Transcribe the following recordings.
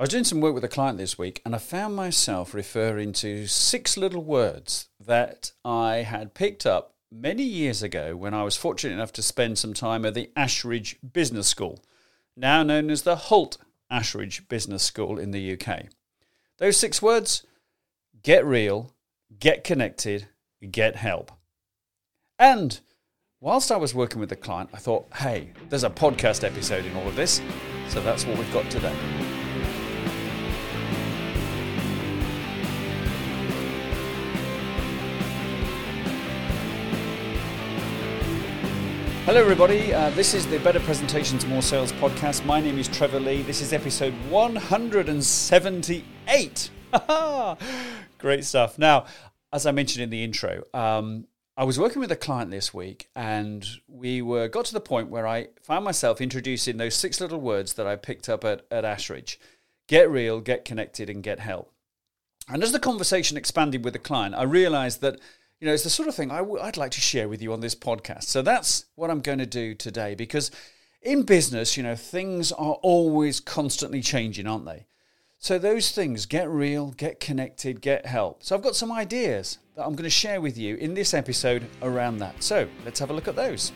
I was doing some work with a client this week and I found myself referring to six little words that I had picked up many years ago when I was fortunate enough to spend some time at the Ashridge Business School, now known as the Hult Ashridge Business School in the UK. Those six words get real, get connected, get help. And whilst I was working with the client, I thought, hey, there's a podcast episode in all of this. So that's what we've got today. Hello, everybody. Uh, this is the Better Presentations, More Sales podcast. My name is Trevor Lee. This is episode 178. Great stuff. Now, as I mentioned in the intro, um, I was working with a client this week, and we were got to the point where I found myself introducing those six little words that I picked up at, at Ashridge: get real, get connected, and get help. And as the conversation expanded with the client, I realized that you know, it's the sort of thing i w- I'd like to share with you on this podcast. So that's what I'm going to do today because in business, you know, things are always constantly changing, aren't they? So those things get real, get connected, get help. So I've got some ideas that I'm going to share with you in this episode around that. So let's have a look at those.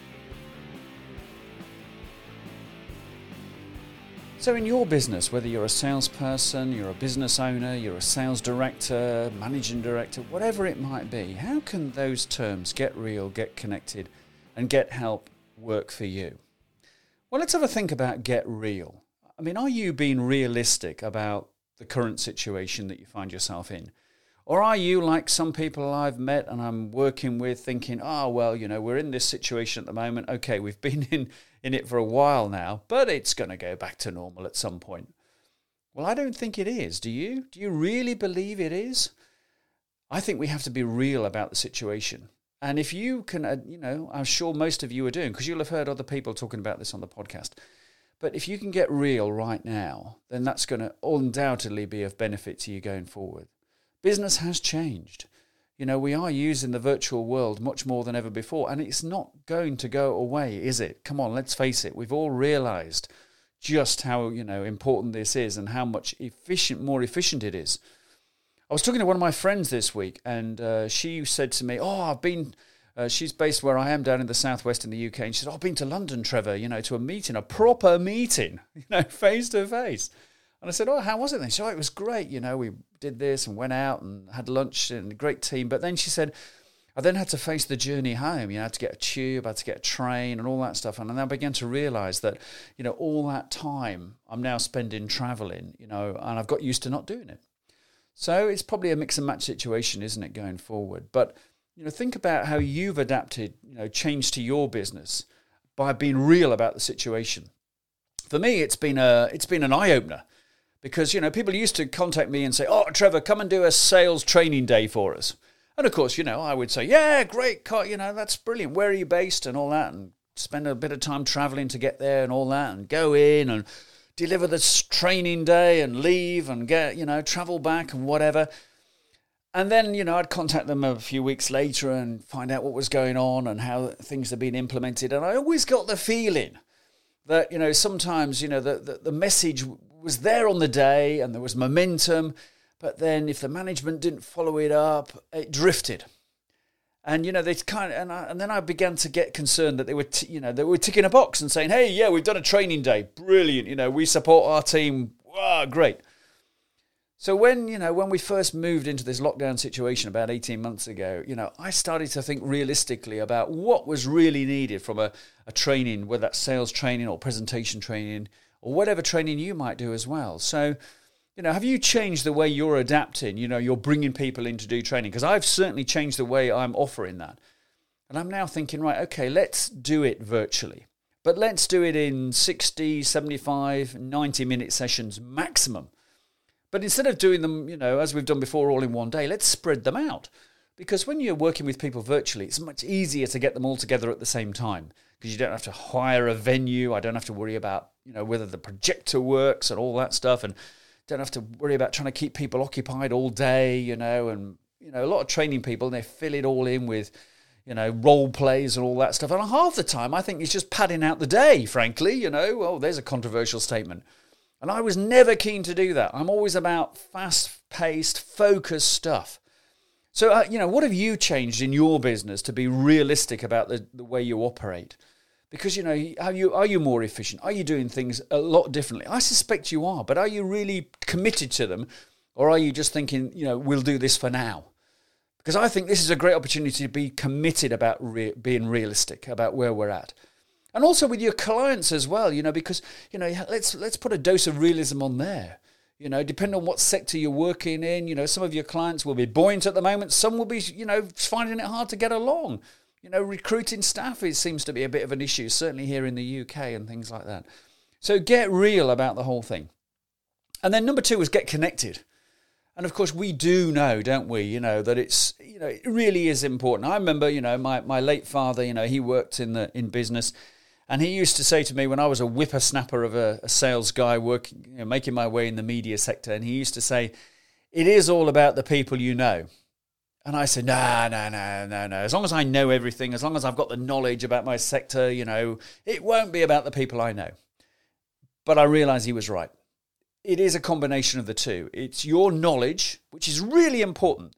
So, in your business, whether you're a salesperson, you're a business owner, you're a sales director, managing director, whatever it might be, how can those terms get real, get connected, and get help work for you? Well, let's have a think about get real. I mean, are you being realistic about the current situation that you find yourself in? Or are you like some people I've met and I'm working with thinking, oh, well, you know, we're in this situation at the moment. Okay, we've been in, in it for a while now, but it's going to go back to normal at some point. Well, I don't think it is. Do you? Do you really believe it is? I think we have to be real about the situation. And if you can, uh, you know, I'm sure most of you are doing, because you'll have heard other people talking about this on the podcast. But if you can get real right now, then that's going to undoubtedly be of benefit to you going forward. Business has changed. You know, we are using the virtual world much more than ever before, and it's not going to go away, is it? Come on, let's face it. We've all realized just how, you know, important this is and how much efficient, more efficient it is. I was talking to one of my friends this week, and uh, she said to me, Oh, I've been. Uh, she's based where I am down in the southwest in the UK. And she said, oh, I've been to London, Trevor, you know, to a meeting, a proper meeting, you know, face to face. And I said, Oh, how was it then? She said, Oh, it was great. You know, we did this and went out and had lunch and a great team. But then she said, I then had to face the journey home. You know, I had to get a tube, I had to get a train and all that stuff. And then I began to realize that, you know, all that time I'm now spending traveling, you know, and I've got used to not doing it. So it's probably a mix and match situation, isn't it, going forward? But, you know, think about how you've adapted, you know, changed to your business by being real about the situation. For me, it's been a it's been an eye opener because you know people used to contact me and say, "Oh, Trevor, come and do a sales training day for us." And of course, you know, I would say, "Yeah, great, you know, that's brilliant. Where are you based and all that?" And spend a bit of time traveling to get there and all that, and go in and deliver this training day and leave and get you know travel back and whatever. And then, you know, I'd contact them a few weeks later and find out what was going on and how things had been implemented. And I always got the feeling that, you know, sometimes, you know, the, the, the message was there on the day and there was momentum, but then if the management didn't follow it up, it drifted. And you know they kind of, and, I, and then I began to get concerned that they were, t- you know, they were ticking a box and saying, "Hey, yeah, we've done a training day, brilliant. You know, we support our team, wow, great." So when you know when we first moved into this lockdown situation about eighteen months ago, you know, I started to think realistically about what was really needed from a, a training, whether that's sales training or presentation training, or whatever training you might do as well. So, you know, have you changed the way you're adapting? You know, you're bringing people in to do training because I've certainly changed the way I'm offering that. And I'm now thinking, right, okay, let's do it virtually. But let's do it in 60, 75, 90 minute sessions maximum. But instead of doing them, you know, as we've done before, all in one day, let's spread them out. Because when you're working with people virtually, it's much easier to get them all together at the same time because you don't have to hire a venue. I don't have to worry about you know whether the projector works and all that stuff, and don't have to worry about trying to keep people occupied all day. You know, and you know a lot of training people and they fill it all in with you know role plays and all that stuff. And half the time, I think it's just padding out the day. Frankly, you know, oh, there's a controversial statement. And I was never keen to do that. I'm always about fast paced, focused stuff. So, uh, you know, what have you changed in your business to be realistic about the, the way you operate? Because, you know, are you, are you more efficient? Are you doing things a lot differently? I suspect you are, but are you really committed to them? Or are you just thinking, you know, we'll do this for now? Because I think this is a great opportunity to be committed about re- being realistic about where we're at and also with your clients as well you know because you know let's let's put a dose of realism on there you know depending on what sector you're working in you know some of your clients will be buoyant at the moment some will be you know finding it hard to get along you know recruiting staff it seems to be a bit of an issue certainly here in the UK and things like that so get real about the whole thing and then number 2 is get connected and of course, we do know, don't we? You know that it's you know it really is important. I remember, you know, my, my late father. You know, he worked in the in business, and he used to say to me when I was a whippersnapper of a, a sales guy working, you know, making my way in the media sector, and he used to say, "It is all about the people you know." And I said, "No, no, no, no, no. As long as I know everything, as long as I've got the knowledge about my sector, you know, it won't be about the people I know." But I realised he was right. It is a combination of the two. It's your knowledge, which is really important,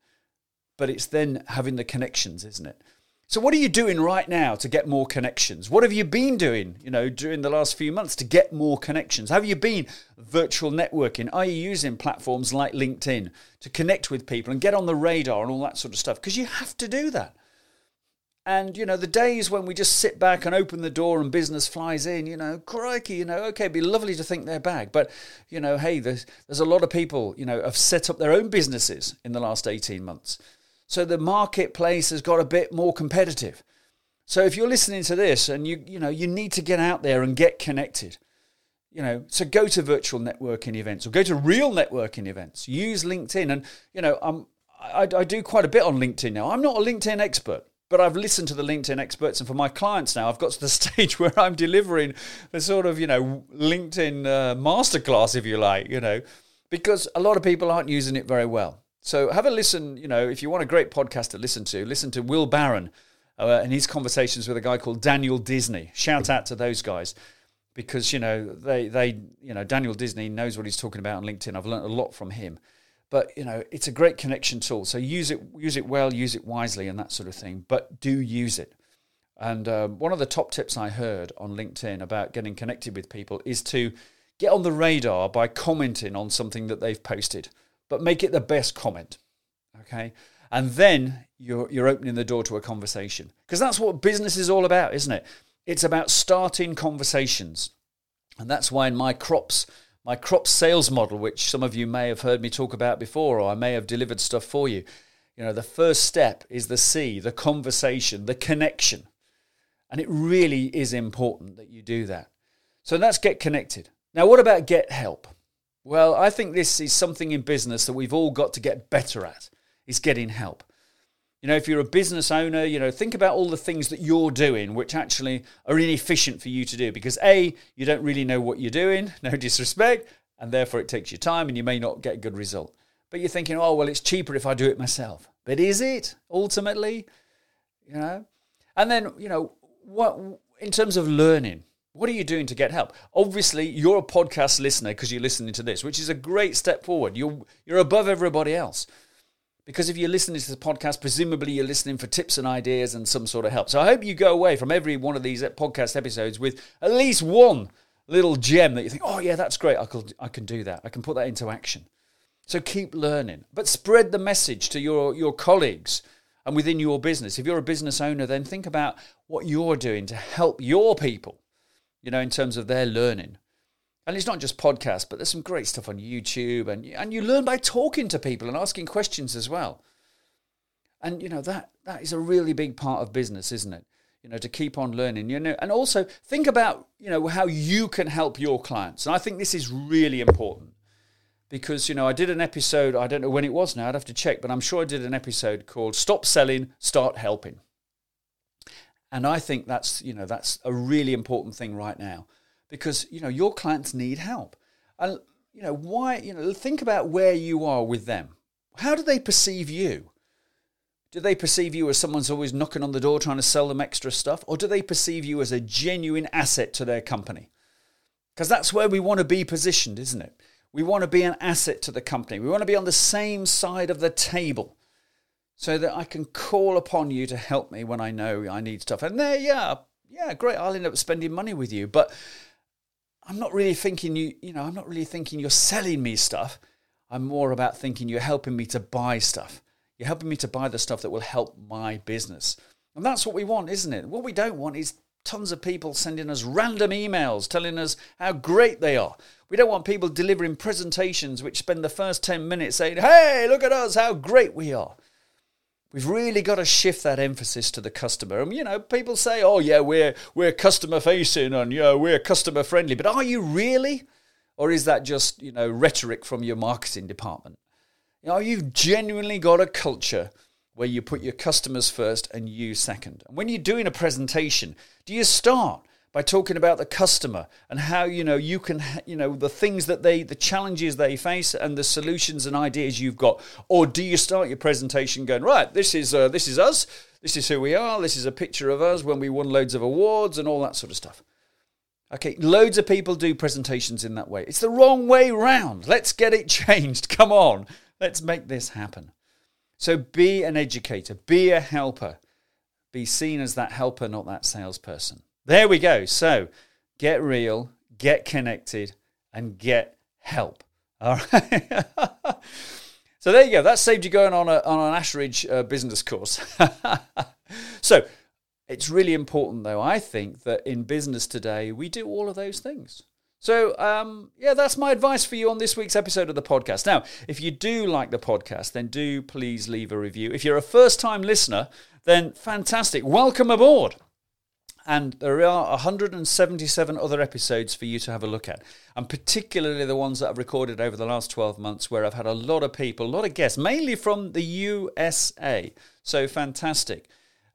but it's then having the connections, isn't it? So what are you doing right now to get more connections? What have you been doing, you know, during the last few months to get more connections? Have you been virtual networking? Are you using platforms like LinkedIn to connect with people and get on the radar and all that sort of stuff? Because you have to do that. And, you know, the days when we just sit back and open the door and business flies in, you know, crikey, you know, okay, it'd be lovely to think they're back. But, you know, hey, there's, there's a lot of people, you know, have set up their own businesses in the last 18 months. So the marketplace has got a bit more competitive. So if you're listening to this and you you know you need to get out there and get connected, you know, so go to virtual networking events or go to real networking events. Use LinkedIn, and you know, I'm I, I do quite a bit on LinkedIn now. I'm not a LinkedIn expert, but I've listened to the LinkedIn experts, and for my clients now, I've got to the stage where I'm delivering the sort of you know LinkedIn uh, masterclass, if you like, you know, because a lot of people aren't using it very well. So have a listen. You know, if you want a great podcast to listen to, listen to Will Barron uh, and his conversations with a guy called Daniel Disney. Shout out to those guys because you know they they you know Daniel Disney knows what he's talking about on LinkedIn. I've learned a lot from him. But you know, it's a great connection tool. So use it, use it well, use it wisely, and that sort of thing. But do use it. And um, one of the top tips I heard on LinkedIn about getting connected with people is to get on the radar by commenting on something that they've posted but make it the best comment. Okay. And then you're, you're opening the door to a conversation. Because that's what business is all about, isn't it? It's about starting conversations. And that's why in my crops, my crop sales model, which some of you may have heard me talk about before, or I may have delivered stuff for you, you know, the first step is the C, the conversation, the connection. And it really is important that you do that. So let's get connected. Now, what about get help? Well, I think this is something in business that we've all got to get better at, is getting help. You know, if you're a business owner, you know, think about all the things that you're doing which actually are inefficient for you to do because A, you don't really know what you're doing, no disrespect, and therefore it takes you time and you may not get a good result. But you're thinking, oh, well, it's cheaper if I do it myself. But is it ultimately? You know? And then, you know, what in terms of learning, what are you doing to get help? Obviously, you're a podcast listener because you're listening to this, which is a great step forward. You're, you're above everybody else. Because if you're listening to the podcast, presumably you're listening for tips and ideas and some sort of help. So I hope you go away from every one of these podcast episodes with at least one little gem that you think, oh, yeah, that's great. I can, I can do that. I can put that into action. So keep learning, but spread the message to your, your colleagues and within your business. If you're a business owner, then think about what you're doing to help your people you know, in terms of their learning. And it's not just podcasts, but there's some great stuff on YouTube, and and you learn by talking to people and asking questions as well. And you know that that is a really big part of business, isn't it? You know, to keep on learning. You know, and also think about you know how you can help your clients. And I think this is really important because you know I did an episode. I don't know when it was now. I'd have to check, but I'm sure I did an episode called "Stop Selling, Start Helping." And I think that's, you know, that's a really important thing right now because, you know, your clients need help. And, you know, why, you know, think about where you are with them. How do they perceive you? Do they perceive you as someone's always knocking on the door trying to sell them extra stuff? Or do they perceive you as a genuine asset to their company? Because that's where we want to be positioned, isn't it? We want to be an asset to the company. We want to be on the same side of the table so that I can call upon you to help me when I know I need stuff. And there, yeah, yeah, great. I'll end up spending money with you. But I'm not really thinking you, you know, I'm not really thinking you're selling me stuff. I'm more about thinking you're helping me to buy stuff. You're helping me to buy the stuff that will help my business. And that's what we want, isn't it? What we don't want is tons of people sending us random emails telling us how great they are. We don't want people delivering presentations which spend the first 10 minutes saying, hey, look at us, how great we are. We've really got to shift that emphasis to the customer. And you know, people say, "Oh yeah, we're we're customer facing and know, we're customer friendly." But are you really? Or is that just, you know, rhetoric from your marketing department? You know, you've genuinely got a culture where you put your customers first and you second. And when you're doing a presentation, do you start by talking about the customer and how you know you can you know the things that they the challenges they face and the solutions and ideas you've got. Or do you start your presentation going right this is uh, this is us. This is who we are. This is a picture of us when we won loads of awards and all that sort of stuff. Okay loads of people do presentations in that way. It's the wrong way round. Let's get it changed. Come on. Let's make this happen. So be an educator, be a helper, be seen as that helper, not that salesperson. There we go. So get real, get connected, and get help. All right. so there you go. That saved you going on, a, on an Ashridge uh, business course. so it's really important, though, I think, that in business today, we do all of those things. So, um, yeah, that's my advice for you on this week's episode of the podcast. Now, if you do like the podcast, then do please leave a review. If you're a first time listener, then fantastic. Welcome aboard. And there are 177 other episodes for you to have a look at, and particularly the ones that I've recorded over the last 12 months, where I've had a lot of people, a lot of guests, mainly from the USA. So fantastic.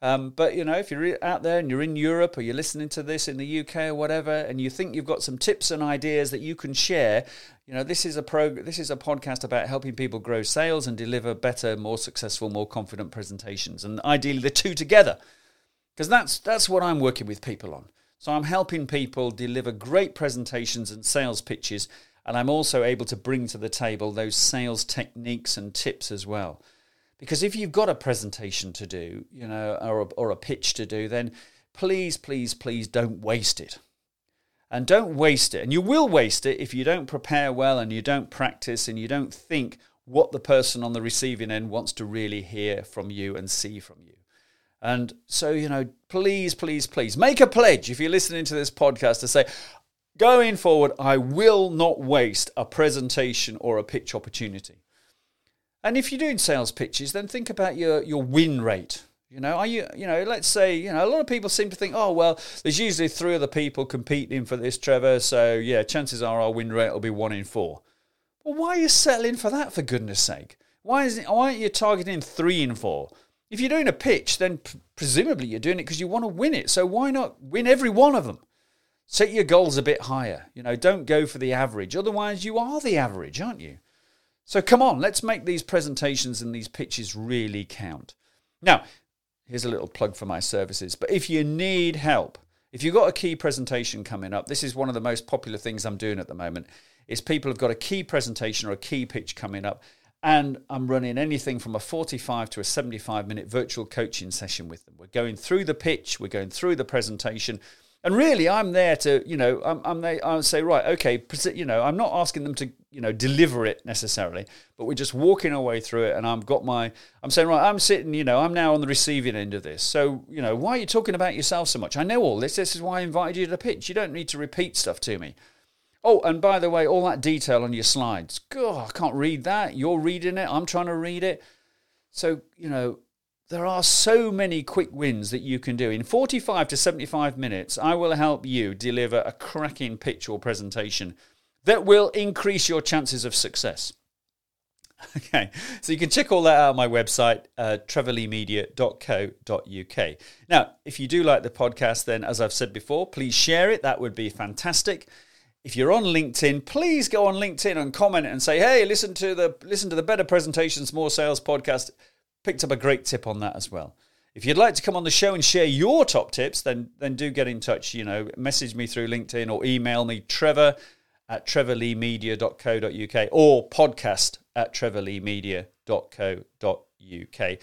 Um, but you know, if you're out there and you're in Europe or you're listening to this in the UK or whatever, and you think you've got some tips and ideas that you can share, you know, this is a pro. This is a podcast about helping people grow sales and deliver better, more successful, more confident presentations, and ideally the two together, because that's that's what I'm working with people on. So I'm helping people deliver great presentations and sales pitches, and I'm also able to bring to the table those sales techniques and tips as well. Because if you've got a presentation to do, you know, or a, or a pitch to do, then please, please, please don't waste it. And don't waste it. And you will waste it if you don't prepare well and you don't practice and you don't think what the person on the receiving end wants to really hear from you and see from you. And so, you know, please, please, please make a pledge if you're listening to this podcast to say, going forward, I will not waste a presentation or a pitch opportunity. And if you're doing sales pitches, then think about your, your win rate. You know, are you, you know, let's say, you know, a lot of people seem to think, oh, well, there's usually three other people competing for this, Trevor. So, yeah, chances are our win rate will be one in four. Well, why are you settling for that, for goodness sake? Why, is it, why aren't you targeting three in four? If you're doing a pitch, then p- presumably you're doing it because you want to win it. So why not win every one of them? Set your goals a bit higher. You know, don't go for the average. Otherwise, you are the average, aren't you? So come on, let's make these presentations and these pitches really count. Now, here's a little plug for my services. But if you need help, if you've got a key presentation coming up, this is one of the most popular things I'm doing at the moment. Is people have got a key presentation or a key pitch coming up, and I'm running anything from a 45 to a 75 minute virtual coaching session with them. We're going through the pitch, we're going through the presentation, and really, I'm there to, you know, I'm, I'm there, I'll say, right, okay, you know, I'm not asking them to, you know, deliver it necessarily, but we're just walking our way through it. And I've got my, I'm saying, right, I'm sitting, you know, I'm now on the receiving end of this. So, you know, why are you talking about yourself so much? I know all this. This is why I invited you to the pitch. You don't need to repeat stuff to me. Oh, and by the way, all that detail on your slides. God, I can't read that. You're reading it. I'm trying to read it. So, you know, there are so many quick wins that you can do. In 45 to 75 minutes, I will help you deliver a cracking pitch or presentation that will increase your chances of success. Okay, so you can check all that out on my website, uh, trevorleemedia.co.uk. Now, if you do like the podcast, then as I've said before, please share it. That would be fantastic. If you're on LinkedIn, please go on LinkedIn and comment and say, "Hey, listen to the listen to the Better Presentations, More Sales podcast." picked up a great tip on that as well. If you'd like to come on the show and share your top tips, then then do get in touch. You know, message me through LinkedIn or email me Trevor at trevorleemedia.co.uk or podcast at trevorleemedia.co.uk.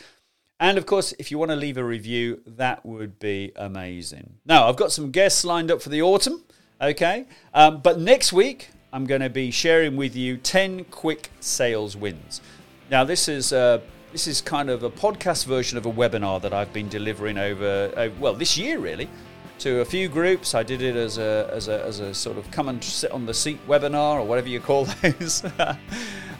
And of course, if you want to leave a review, that would be amazing. Now, I've got some guests lined up for the autumn, okay? Um, but next week, I'm going to be sharing with you 10 quick sales wins. Now, this is uh, this is kind of a podcast version of a webinar that I've been delivering over, uh, well, this year really, to a few groups. I did it as a, as a, as a sort of come and sit on the seat webinar or whatever you call those.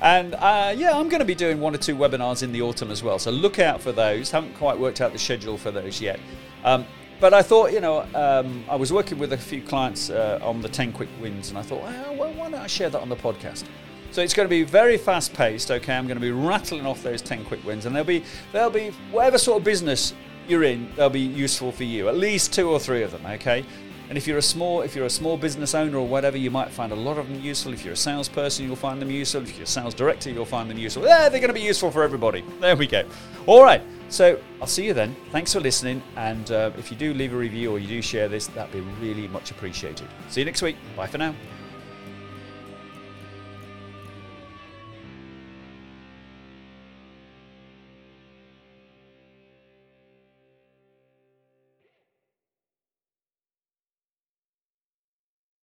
and uh, yeah, I'm going to be doing one or two webinars in the autumn as well. So look out for those. Haven't quite worked out the schedule for those yet. Um, but I thought, you know, um, I was working with a few clients uh, on the 10 quick wins, and I thought, well, why don't I share that on the podcast? So it's going to be very fast paced. Okay, I'm going to be rattling off those 10 quick wins, and they'll be they'll be whatever sort of business you're in, they'll be useful for you. At least two or three of them. Okay. And if you're a small if you're a small business owner or whatever, you might find a lot of them useful. If you're a salesperson, you'll find them useful. If you're a sales director, you'll find them useful. Yeah, they're going to be useful for everybody. There we go. All right. So I'll see you then. Thanks for listening. And uh, if you do leave a review or you do share this, that'd be really much appreciated. See you next week. Bye for now.